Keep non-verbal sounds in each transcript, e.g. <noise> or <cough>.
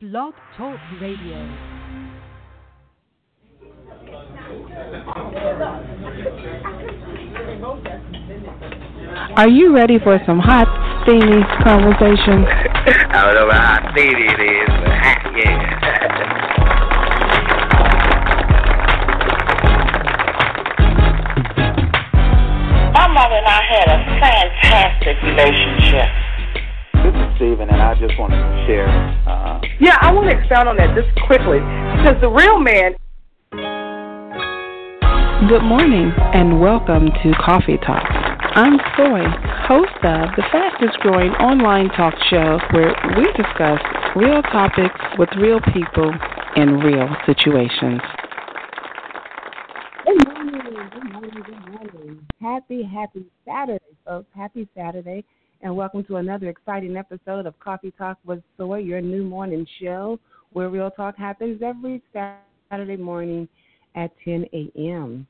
Blog Talk Radio. Are you ready for some hot, steamy conversation? <laughs> I don't know how steamy it is, but hot, yeah. <laughs> My mother and I had a fantastic relationship. This is Steven, and I just wanted to share. Yeah, I want to expound on that just quickly because the real man Good morning and welcome to Coffee Talk. I'm Soy, host of the fastest growing online talk show where we discuss real topics with real people in real situations. Good morning, good morning, good morning. Happy, happy Saturday, folks. Happy Saturday, and welcome to another exciting episode of Coffee Talk with Soy, your new morning show where real talk happens every Saturday morning at 10 a.m.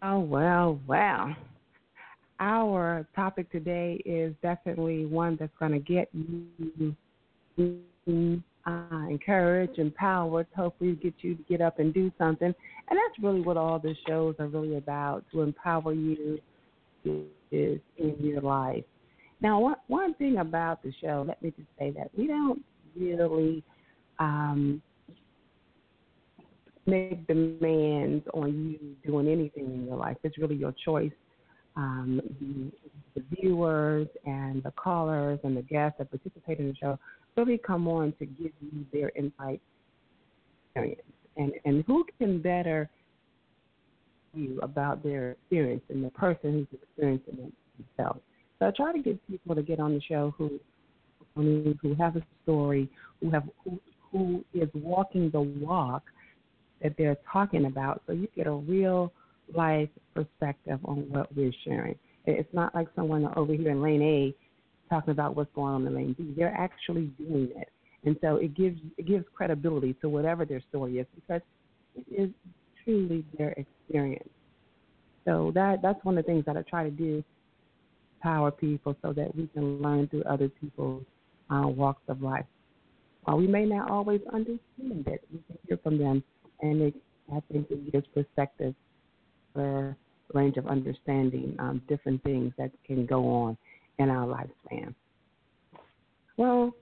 Oh, well, well. Our topic today is definitely one that's going to get you uh, encouraged, empowered, hopefully get you to get up and do something. And that's really what all the shows are really about to empower you in your life. Now, one, one thing about the show, let me just say that we don't really um, make demands on you doing anything in your life. It's really your choice. Um, the, the viewers and the callers and the guests that participate in the show really come on to give you their insight experience. And, and who can better you about their experience than the person who's experiencing it themselves? So I try to get people to get on the show who who have a story, who have who, who is walking the walk that they're talking about, so you get a real life perspective on what we're sharing. It's not like someone over here in lane A talking about what's going on in lane B. They're actually doing it, and so it gives it gives credibility to whatever their story is because it is truly their experience. So that that's one of the things that I try to do, power people so that we can learn through other people's uh, walks of life. While we may not always understand it, we can hear from them, and it, I think it gives perspective for range of understanding um, different things that can go on in our lifespan. Well,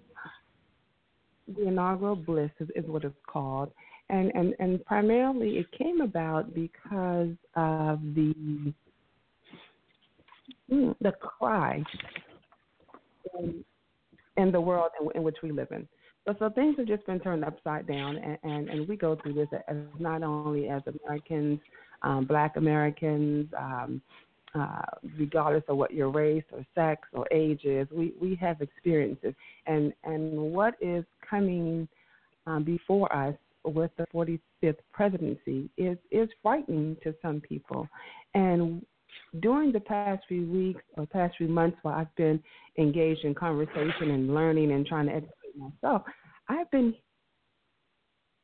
the inaugural bliss is, is what it's called, and, and and primarily it came about because of the the cry in, in the world in, in which we live in. So, so things have just been turned upside down, and, and, and we go through this as not only as Americans, um, Black Americans, um, uh, regardless of what your race or sex or age is, we, we have experiences. And, and what is coming um, before us with the 45th presidency is, is frightening to some people. And during the past few weeks or past few months while I've been engaged in conversation and learning and trying to educate myself, I've been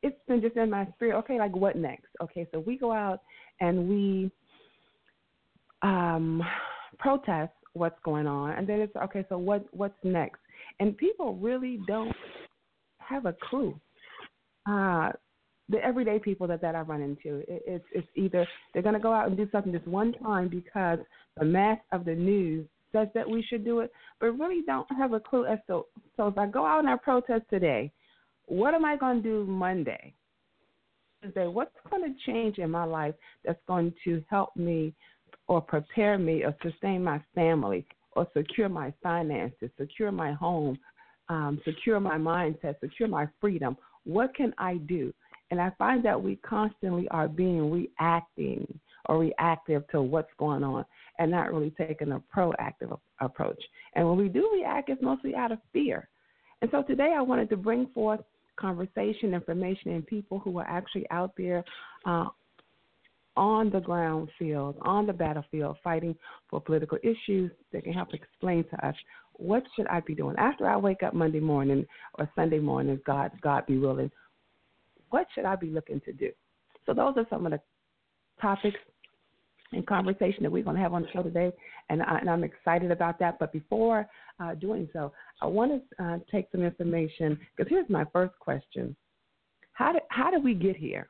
it's been just in my spirit, okay, like what next? Okay, so we go out and we um protest what's going on and then it's okay, so what what's next? And people really don't have a clue. Uh the everyday people that, that I run into, it, it's it's either they're going to go out and do something this one time because the mass of the news says that we should do it, but really don't have a clue as to. So if I go out and I protest today, what am I going to do Monday? Tuesday, what's going to change in my life that's going to help me or prepare me or sustain my family or secure my finances, secure my home, um, secure my mindset, secure my freedom? What can I do? And I find that we constantly are being reacting or reactive to what's going on and not really taking a proactive approach. And when we do react, it's mostly out of fear. And so today I wanted to bring forth conversation, information, and people who are actually out there uh, on the ground field, on the battlefield, fighting for political issues that can help explain to us what should I be doing after I wake up Monday morning or Sunday morning, God, God be willing. What should I be looking to do? So those are some of the topics and conversation that we're going to have on the show today, and, I, I'm excited about that. But before uh, doing so, I want to uh, take some information because here's my first question: How do how do we get here?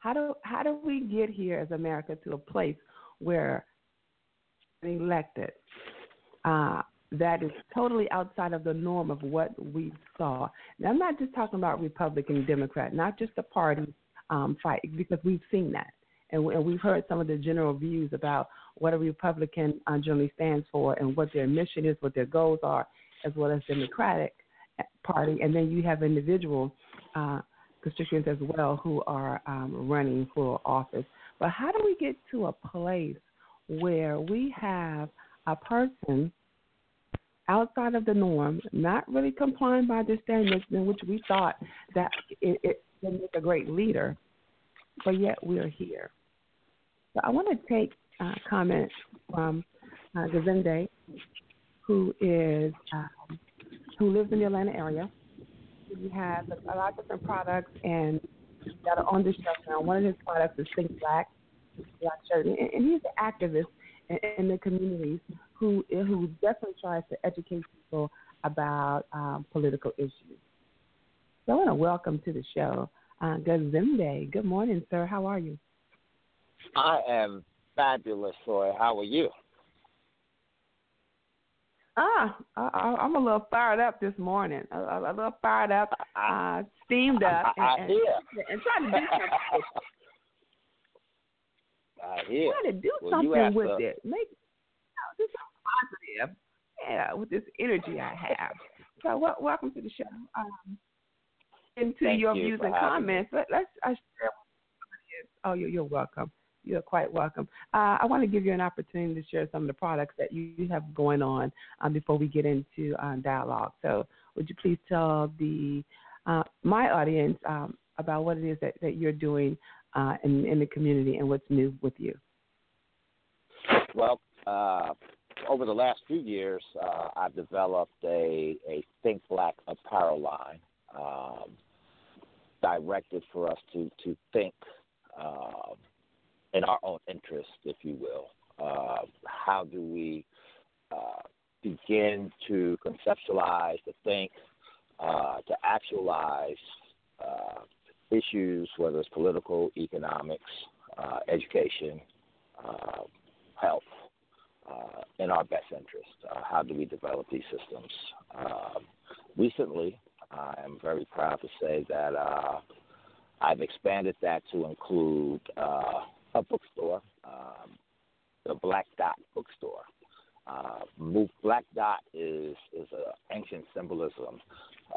How do how do we get here as America to a place where elected uh, that is totally outside of the norm of what we saw? Now, I'm not just talking about Republican Democrat, not just the party um, fight, because we've seen that and, and we've heard some of the general views about what a Republican uh, generally stands for and what their mission is, what their goals are, as well as Democratic Party, and then you have individual uh, constituents as well who are um, running for office. But how do we get to a place where we have a person outside of the norm, not really complying by the standards in which we thought that it, it would make a great leader, but yet we're here. So I want to take uh, comments from uh, Kazembe, who is um, who lives in the Atlanta area. He has a, lot of different products and that are on the shelf now. One of his products is Think Black, and, he's an activist in the communities who who definitely tries to educate people about um, political issues. So I want to welcome to the show uh, Kazembe. Good morning, sir. How are you? I am fabulous, Roy. How are you? Ah, I, I'm a little fired up this morning. A, a little fired up, uh, steamed up, and, I, and, and trying to do something. <laughs> I hear. Trying to do well, something with it. Make do something positive. Yeah, with this energy I have. So, well, welcome to the show. Um, into Thank your you views and comments. Let, let's uh, share. Oh, you're, you're welcome. You're quite welcome. Uh, I want to give you an opportunity to share some of the products that you have going on um, before we get into uh, dialogue. So, would you please tell the uh, my audience um, about what it is that, that you're doing uh, in, in the community and what's new with you? Well, uh, over the last few years, uh, I've developed a, a Think Black apparel line um, directed for us to, to think uh, in our own interest, if you will. Uh, how do we uh, begin to conceptualize, to think, uh, to actualize issues, whether it's political, economics, education, uh, in our best interest? how do we develop these systems? Um, recently, I am very proud to say that I've expanded that to include a bookstore, um, the Black Dot bookstore. Uh, Black Dot is is an ancient symbolism,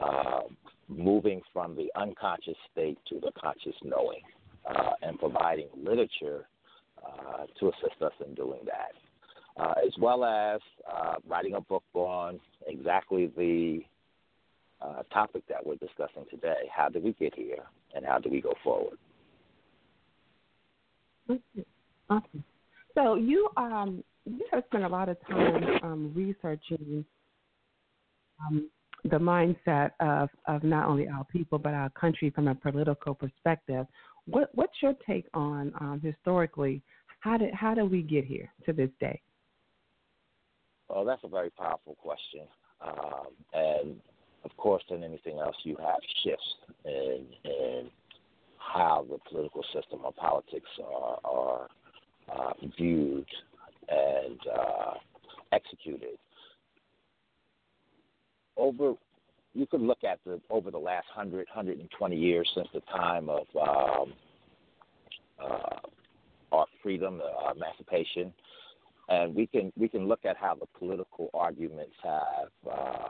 uh, moving from the unconscious state to the conscious knowing, uh, and providing literature uh, to assist us in doing that, uh, as well as uh, writing a book on exactly the topic that we're discussing today: how did we get here, and how do we go forward? Awesome. So you um you have spent a lot of time um, researching um, the mindset of, of not only our people but our country from a political perspective. What what's your take on um, historically? How did how did we get here to this day? Well, that's a very powerful question, um, and of course, than anything else, you have shifts in in how the political system or politics are, are uh, viewed and uh, executed. Over, you could look at the over the last 100, 120 years since the time of um, uh, our freedom, our emancipation, and we can we can look at how the political arguments have uh,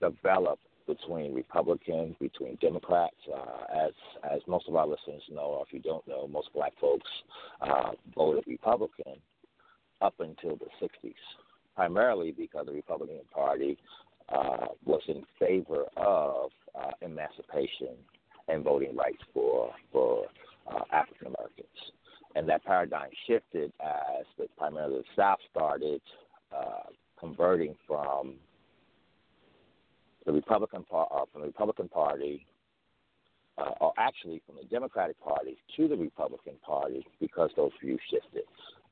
developed between Republicans, between Democrats. Uh, as as most of our listeners know, or if you don't know, most black folks uh, voted Republican up until the 60s, primarily because the Republican Party uh, was in favor of uh, emancipation and voting rights for for uh, African Americans. And that paradigm shifted as the, primarily the South started uh, converting from the Republican uh, from the Republican Party uh, or actually from the Democratic Party to the Republican Party because those views shifted.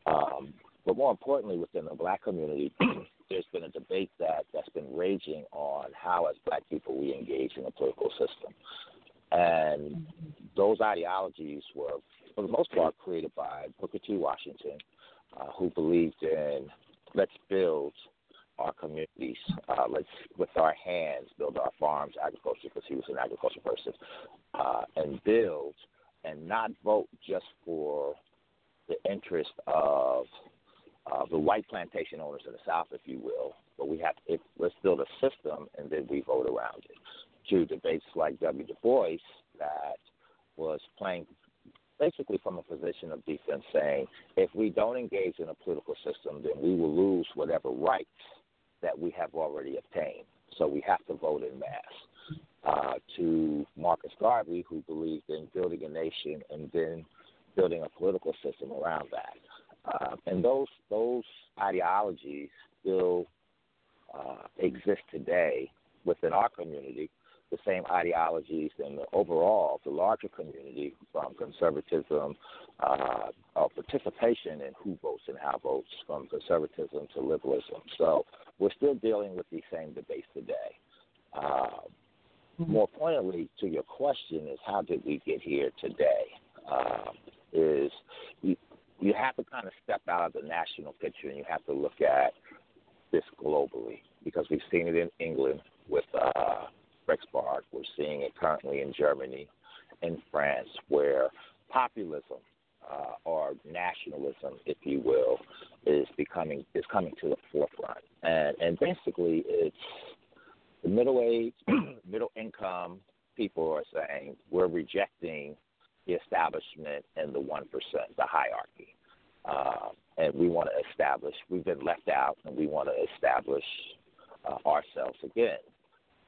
Um, but more importantly, within the black community, <clears throat> there's been a debate that, that's been raging on how, as black people, we engage in the political system. And those ideologies were, for the most part, created by Booker T. Washington, uh, who believed in let's build our communities, uh, let's with our hands build our farms, agriculture, because he was an agriculture person, uh, and build and not vote just for the interest of uh, the white plantation owners in the South, if you will. But we have to, let's build a system and then we vote around it. To debates like W. Du Bois that was playing basically from a position of defense, saying if we don't engage in a political system, then we will lose whatever rights that we have already obtained. So we have to vote in mass. Uh, to Marcus Garvey, who believed in building a nation and then building a political system around that. Uh, and those those ideologies still uh, exist today within our community. The same ideologies in the overall the larger community, from conservatism, uh, participation in who votes and how votes, from conservatism to liberalism. So we're still dealing with these same debates today. Uh, more pointedly, to your question, is how did we get here today? Uh, is you, you have to kind of step out of the national picture and you have to look at this globally because we've seen it in England with uh, Brexit. We're seeing it currently in Germany, in France, where populism uh, or nationalism, if you will, is becoming is coming to the forefront, and and basically it's the middle age, <clears throat> middle income people are saying we're rejecting the establishment and the one percent, the hierarchy, uh, and we want to establish. We've been left out, and we want to establish uh, ourselves again.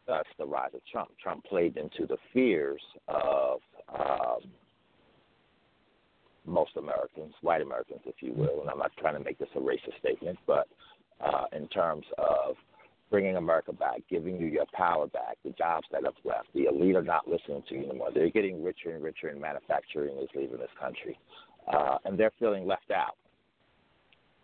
Thus, the rise of Trump. Trump played into the fears of um, most Americans, white Americans, if you will. And I'm not trying to make this a racist statement, but uh, in terms of bringing America back, giving you your power back, the jobs that have left. The elite are not listening to you anymore. They're getting richer and richer, and manufacturing is leaving this country. Uh, and they're feeling left out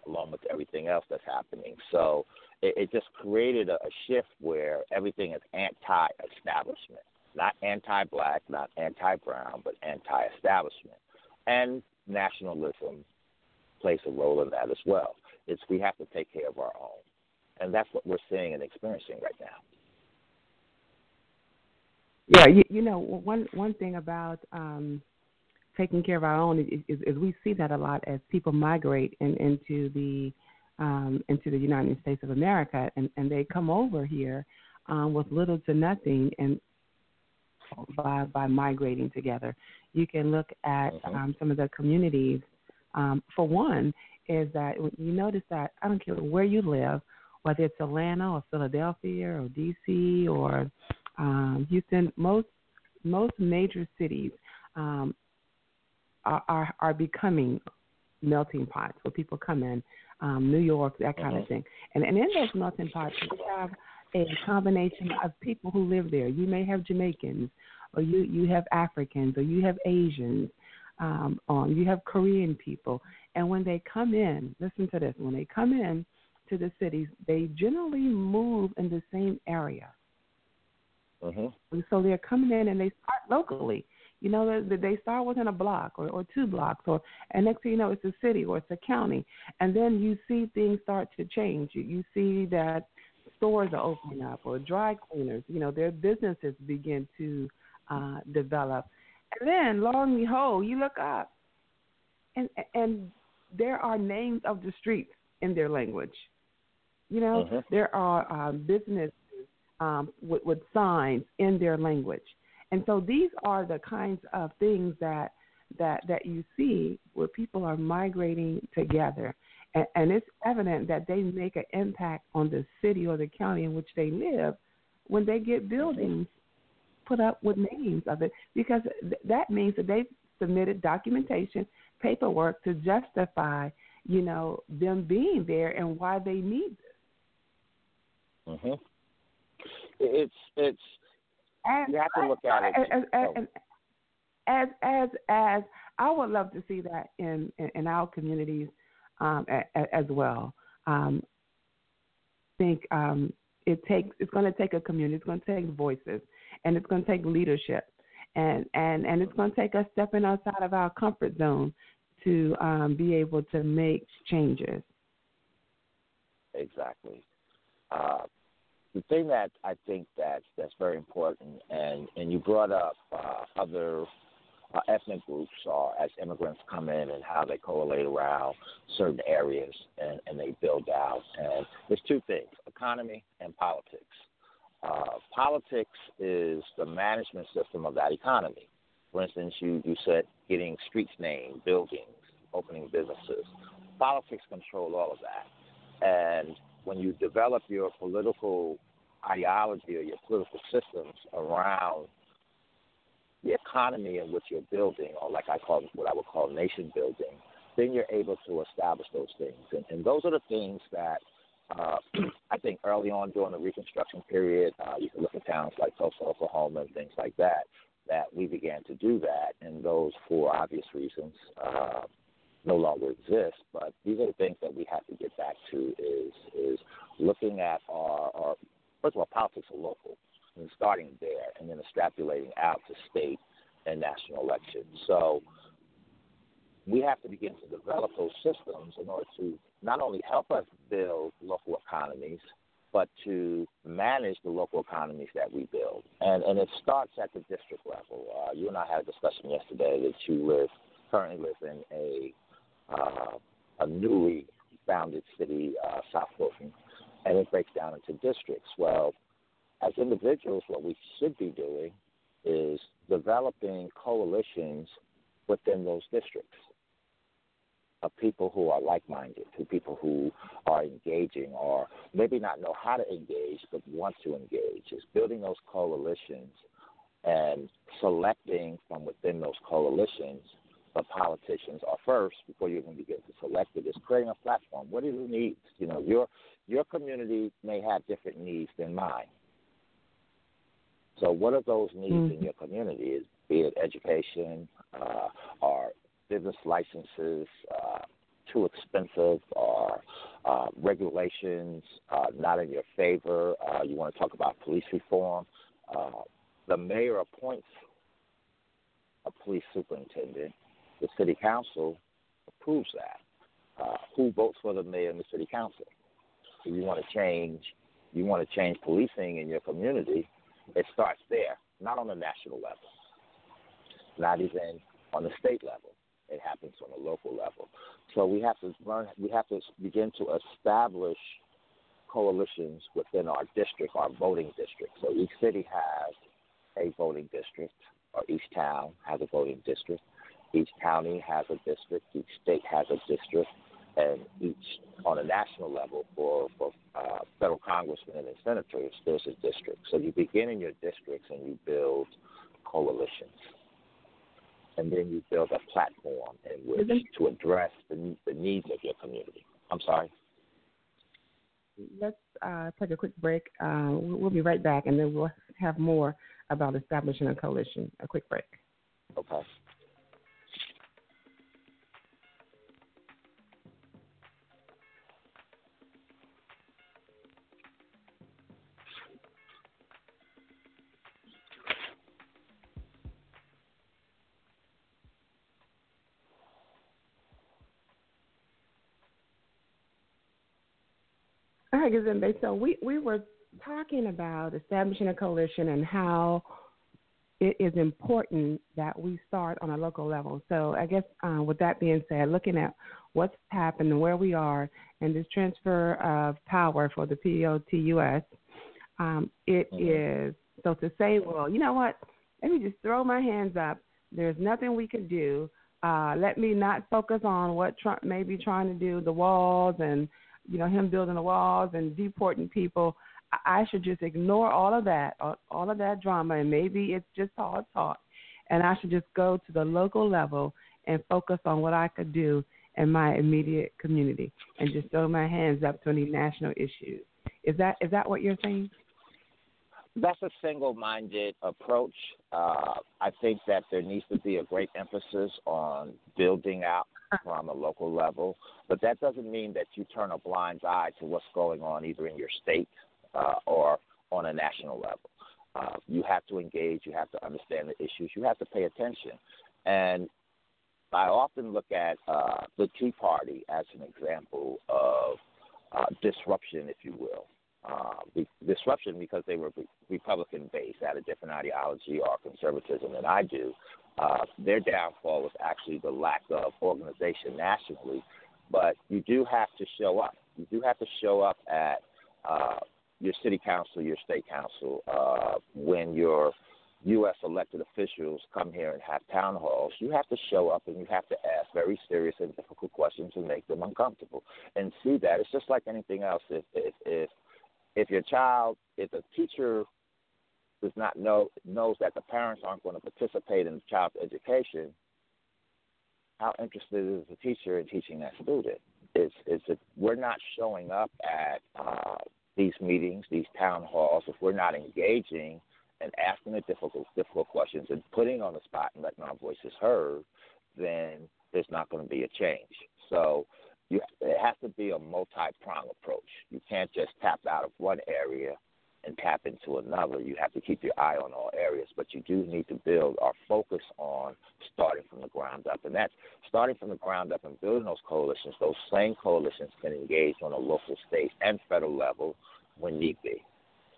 along with everything else that's happening. So it, it just created a, a shift where everything is anti establishment, not anti black, not anti brown, but anti establishment. And nationalism plays a role in that as well. It's we have to take care of our own and that's what we're seeing and experiencing right now. Yeah, you, you know, one one thing about um, taking care of our own is, is, is, we see that a lot as people migrate in, into the um, into the United States of America, and, and they come over here um, with little to nothing, and by by migrating together, you can look at mm-hmm. um, some of the communities. Um, for one, is that you notice that I don't care where you live, whether it's Atlanta or Philadelphia or DC or um, Houston, most most major cities um, are, are, are becoming melting pots where people come in. Um, New York, that kind mm-hmm. of thing, and and in those melting pots, you have a combination of people who live there. You may have Jamaicans, or you you have Africans, or you have Asians, um, or you have Korean people, and when they come in, listen to this: when they come in, to the cities, they generally move in the same area. Mm-hmm. And so they're coming in and they start locally. You know, that they start within a block or, or two blocks, or and next thing you know, it's a city or it's a county, and then you see things start to change. You, you see that stores are opening up, or dry cleaners. You know, their businesses begin to uh, develop, and then lo and behold, you look up, and and there are names of the streets in their language. You know, uh-huh. there are um, businesses um, with, with signs in their language, and so these are the kinds of things that that that you see where people are migrating together, and, and it's evident that they make an impact on the city or the county in which they live when they get buildings put up with names of it, because th- that means that they've submitted documentation, paperwork to justify, you know, them being there and why they need Mhm. It's it's and, you have to look at it. And, oh. as as as I would love to see that in in, in our communities um, a, a, as well. Um, think um, it takes it's going to take a community, it's going to take voices, and it's going to take leadership, and and and it's going to take us stepping outside of our comfort zone to um, be able to make changes. Exactly. Uh, the thing that I think that's that's very important, and and you brought up uh, other uh, ethnic groups or as immigrants come in and how they correlate around certain areas and, and they build out. And there's two things economy and politics. Uh, politics is the management system of that economy. For instance, you, you said getting streets named, buildings, opening businesses. Politics control all of that. And when you develop your political ideology or your political systems around the economy in which you're building, or like I call what I would call nation building, then you're able to establish those things. And, and those are the things that uh, <clears throat> I think early on during the Reconstruction period, uh, you can look at towns like Tulsa, Oklahoma, and things like that, that we began to do that. And those, for obvious reasons, uh, no longer exist. But these are the things that we have to get back to is is looking at our, our first of all, politics are local and starting there and then extrapolating out to state and national elections. So we have to begin to develop those systems in order to not only help us build local economies, but to manage the local economies that we build. And and it starts at the district level. Uh, you and I had a discussion yesterday that you live currently live in a uh, a newly founded city, uh, South Fulton, and it breaks down into districts. Well, as individuals, what we should be doing is developing coalitions within those districts of people who are like minded, to people who are engaging or maybe not know how to engage but want to engage. Is building those coalitions and selecting from within those coalitions the politicians are first before you even begin to select it is creating a platform. What are the needs? You know, your your community may have different needs than mine. So, what are those needs mm-hmm. in your community? Is be it education uh, or business licenses uh, too expensive or uh, regulations uh, not in your favor? Uh, you want to talk about police reform? Uh, the mayor appoints a police superintendent. The city council approves that. Uh, who votes for the mayor and the city council? If you want to change, you want to change policing in your community it starts there, not on the national level, not even on the state level. It happens on the local level. So we have to learn. We have to begin to establish coalitions within our district, our voting district. So each city has a voting district, or each town has a voting district. Each county has a district. Each state has a district and each on a national level for for uh, federal congressmen and senators, there's a district. So you begin in your districts and you build coalitions, and then you build a platform in which to address the the needs of your community. I'm sorry. Let's uh, take a quick break. Uh, we'll be right back, and then we'll have more about establishing a coalition. A quick break. Okay. Kazembe. So we, we were talking about establishing a coalition and how it is important that we start on a local level. So I guess uh, with that being said, looking at what's happened and where we are and this transfer of power for the POTUS, um, it mm-hmm. is so to say, well, you know what? Let me just throw my hands up. There's nothing we can do. Uh, let me not focus on what Trump may be trying to do, the walls and you know, him building the walls and deporting people. I should just ignore all of that, all of that drama, and maybe it's just all talk. And I should just go to the local level and focus on what I could do in my immediate community, and just throw my hands up to any national issues. Is that is that what you're saying? that's a single-minded approach. Uh, I think that there needs to be a great emphasis on building out from a local level, but that doesn't mean that you turn a blind eye to what's going on either in your state uh, or on a national level. Uh, you have to engage. You have to understand the issues. You have to pay attention. And I often look at uh, the Tea Party as an example of uh, disruption, if you will. Uh, disruption because they were Republican based, had a different ideology or conservatism than I do. Uh, their downfall was actually the lack of organization nationally. But you do have to show up. You do have to show up at uh, your city council, your state council, uh, when your U.S. elected officials come here and have town halls, you have to show up and you have to ask very serious and difficult questions and make them uncomfortable. And see that it's just like anything else. If if if if your child, if a teacher does not know knows that the parents aren't going to participate in the child's education, how interested is the teacher in teaching that student? It's it's a, we're not showing up at uh, these meetings, these town halls, if we're not engaging and asking the difficult difficult questions and putting on the spot and letting our voices heard, then there's not going to be a change. So you, it has to be a multi-pronged approach. You can't just tap out of one area and tap into another. You have to keep your eye on all areas, but you do need to build or focus on starting from the ground up. And that's starting from the ground up and building those coalitions. Those same coalitions can engage on a local, state, and federal level when need be.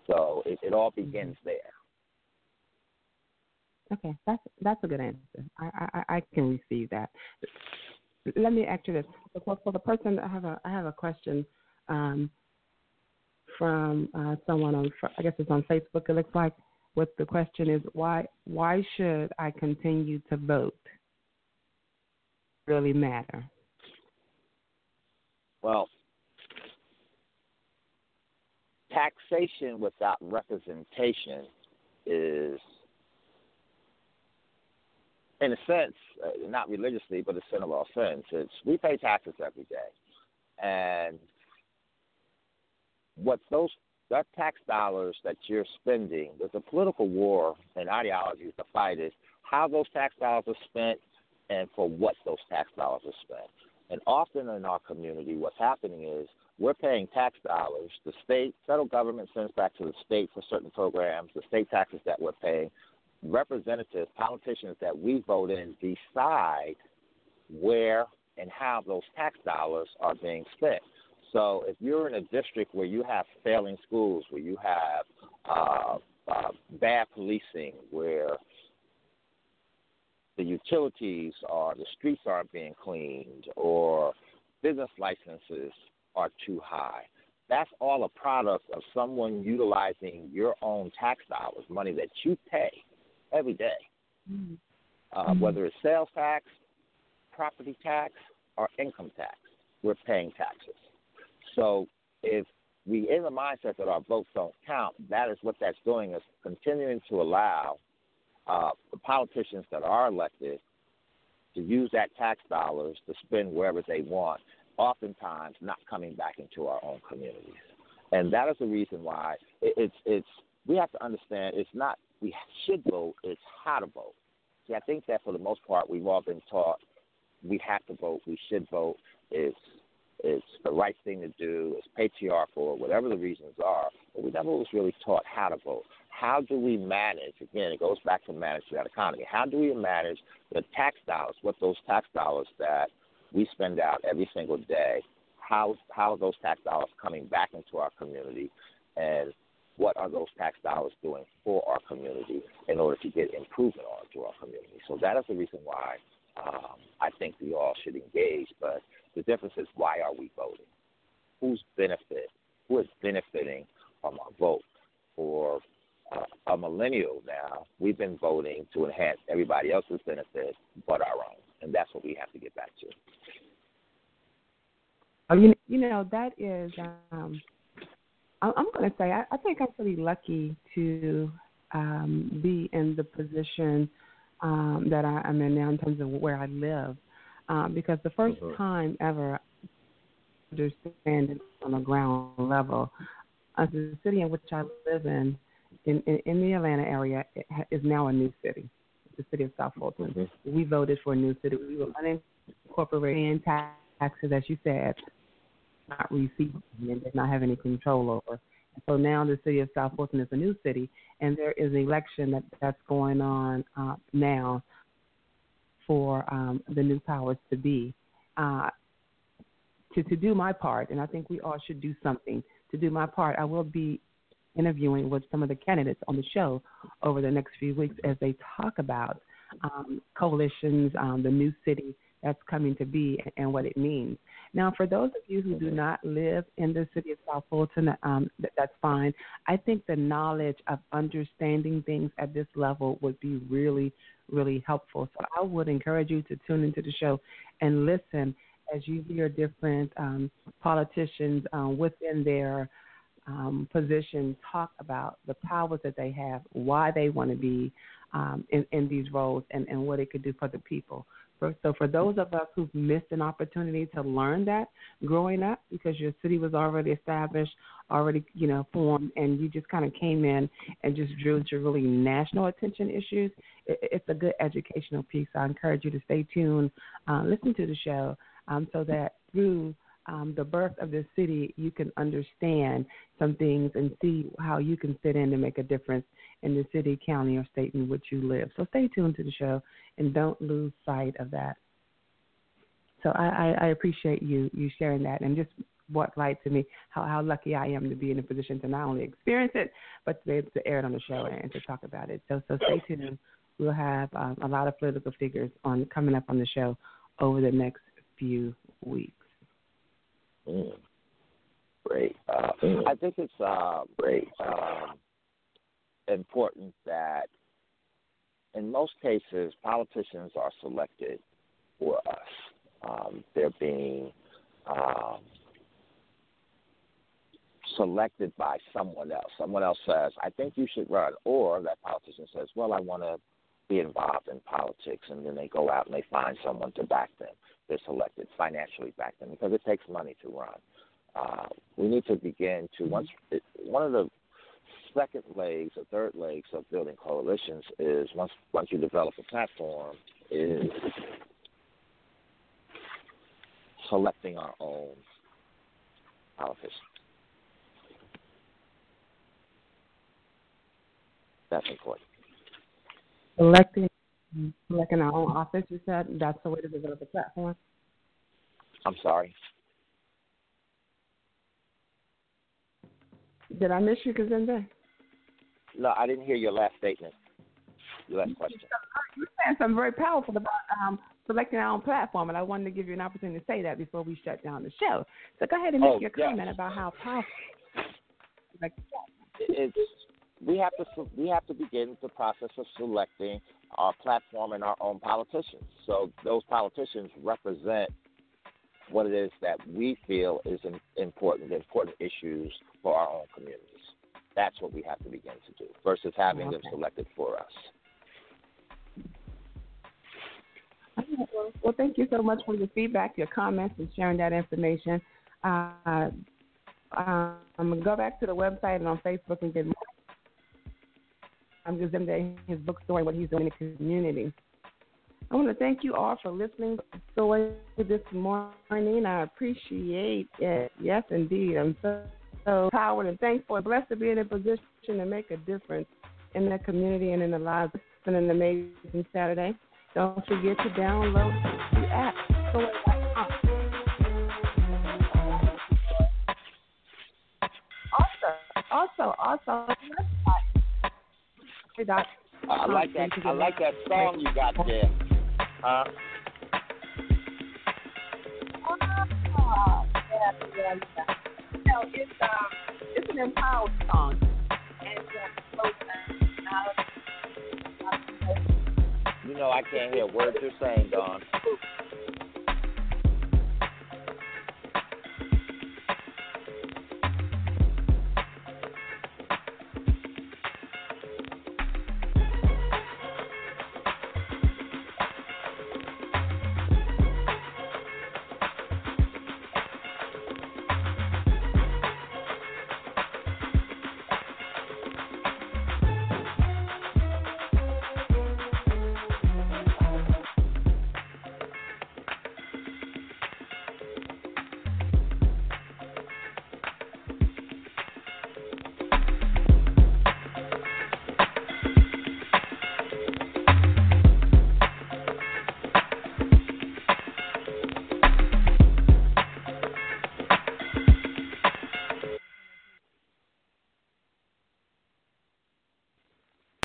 So it, it all mm-hmm. begins there. Okay, that's that's a good answer. I I, I can receive that. Let me ask you this: for, the person, I have a I have a question. Um, from uh, someone on, I guess it's on Facebook. It looks like. What the question is, why why should I continue to vote? Really matter. Well, taxation without representation is, in a sense, uh, not religiously, but a all sins. It's we pay taxes every day, and what those that tax dollars that you're spending, there's a political war and ideologies to fight is how those tax dollars are spent and for what those tax dollars are spent. And often in our community, what's happening is we're paying tax dollars. The state, federal government sends back to the state for certain programs, the state taxes that we're paying. Representatives, politicians that we vote in decide where and how those tax dollars are being spent. So if you're in a district where you have failing schools, where you have uh, uh, bad policing, where the utilities or the streets aren't being cleaned, or business licenses are too high. That's all a product of someone utilizing your own tax dollars, money that you pay every day. Mm-hmm. Uh, mm-hmm. Whether it's sales tax, property tax, or income tax, we're paying taxes. So if we in the mindset that our votes don't count, that is what that's doing is continuing to allow uh, the politicians that are elected to use that tax dollars to spend wherever they want, oftentimes not coming back into our own communities. And that is the reason why it's it's we have to understand it's not we should vote, it's how to vote. See, I think that for the most part we've all been taught we have to vote, we should vote. It's it's the right thing to do, it's patriarchal, whatever the reasons are, but we never was really taught how to vote. How do we manage? Again, it goes back to managing that economy. How do we manage the tax dollars? What those tax dollars that we spend out every single day? How how are those tax dollars coming back into our community, and what are those tax dollars doing for our community in order to get improvement onto our community? So that is the reason why um, I think we all should engage. But the difference is why are we voting? Who's benefit? Who is benefiting from our vote? For uh, a millennial now, we've been voting to enhance everybody else's benefit but our own, and that's what we have to get back to. You you know that is. Um, I'm going to say I, I think I'm pretty lucky to um, be in the position um, that I, am in now in terms of where I live. Um, because the 1st uh-huh. time ever understand it on a ground level, uh, the city in which I live in in, in, in the Atlanta area is now a new city, the city of South Fulton. Mm-hmm. We voted for a new city. We were unincorporated in taxes, as you said, not receiving and did not have any control over. So now the city of South Fulton is a new city, and there is an election that that's going on uh, now for um, the new powers to be. Uh, to to do my part, and I think we all should do something to do my part. I will be interviewing with some of the candidates on the show over the next few weeks as they talk about um, coalitions, um, the new city that's coming to be, and what it means. Now, for those of you who do not live in the city of South Fulton, um, th- that's fine. I think the knowledge of understanding things at this level would be really, really helpful. So I would encourage you to tune into the show and listen as you hear different um, politicians um, within their um, position talk about the powers that they have, why they want to be um, in, in these roles, and, and what it could do for the people. So for those of us who've missed an opportunity to learn that growing up, because your city was already established, already you know formed, and you just kind of came in and just drew to really national attention issues, it, it's a good educational piece. I encourage you to stay tuned, uh, listen to the show, um, so that through um, the birth of this city, you can understand some things and see how you can fit in to make a difference in the city, county, or state in which you live. So stay tuned to the show and don't lose sight of that. So I, I, I appreciate you you sharing that and just what light to me how, how lucky I am to be in a position to not only experience it but to be able to air it on the show and to talk about it. So so stay tuned. We'll have um, a lot of political figures on coming up on the show over the next few weeks. Mm. Great. Uh, mm. I think it's uh, great. Um, important that in most cases politicians are selected for us. Um, they're being um, selected by someone else. Someone else says, "I think you should run," or that politician says, "Well, I want to be involved in politics," and then they go out and they find someone to back them they're selected financially back then because it takes money to run. Uh, we need to begin to once it, one of the second legs or third legs of building coalitions is once once you develop a platform is selecting our own politicians. That's important. Selecting like in our own office, you said that's the way to develop a platform. I'm sorry. Did I miss you, Kazembe? No, I didn't hear your last statement. Your last question. You saying something very powerful about um, selecting our own platform, and I wanted to give you an opportunity to say that before we shut down the show. So go ahead and make oh, your yes. comment about how powerful. Like, it's we have to we have to begin the process of selecting our platform and our own politicians. So those politicians represent what it is that we feel is important, important issues for our own communities. That's what we have to begin to do versus having okay. them selected for us. Well, thank you so much for your feedback, your comments, and sharing that information. Uh, um, I'm going to go back to the website and on Facebook and get more I'm Kazembe, his book and what he's doing in the community. I want to thank you all for listening to this morning. I appreciate it. Yes, indeed. I'm so, so powered and thankful and blessed to be in a position to make a difference in the community and in the lives. It's been an amazing Saturday. Don't forget to download the app. Uh, also, also, also, I like that. I like that song you got there. Huh? Oh, yeah, yeah, yeah. You know, it's um, it's an empowered song, and uh, you know I can't hear words you're saying, Dawn.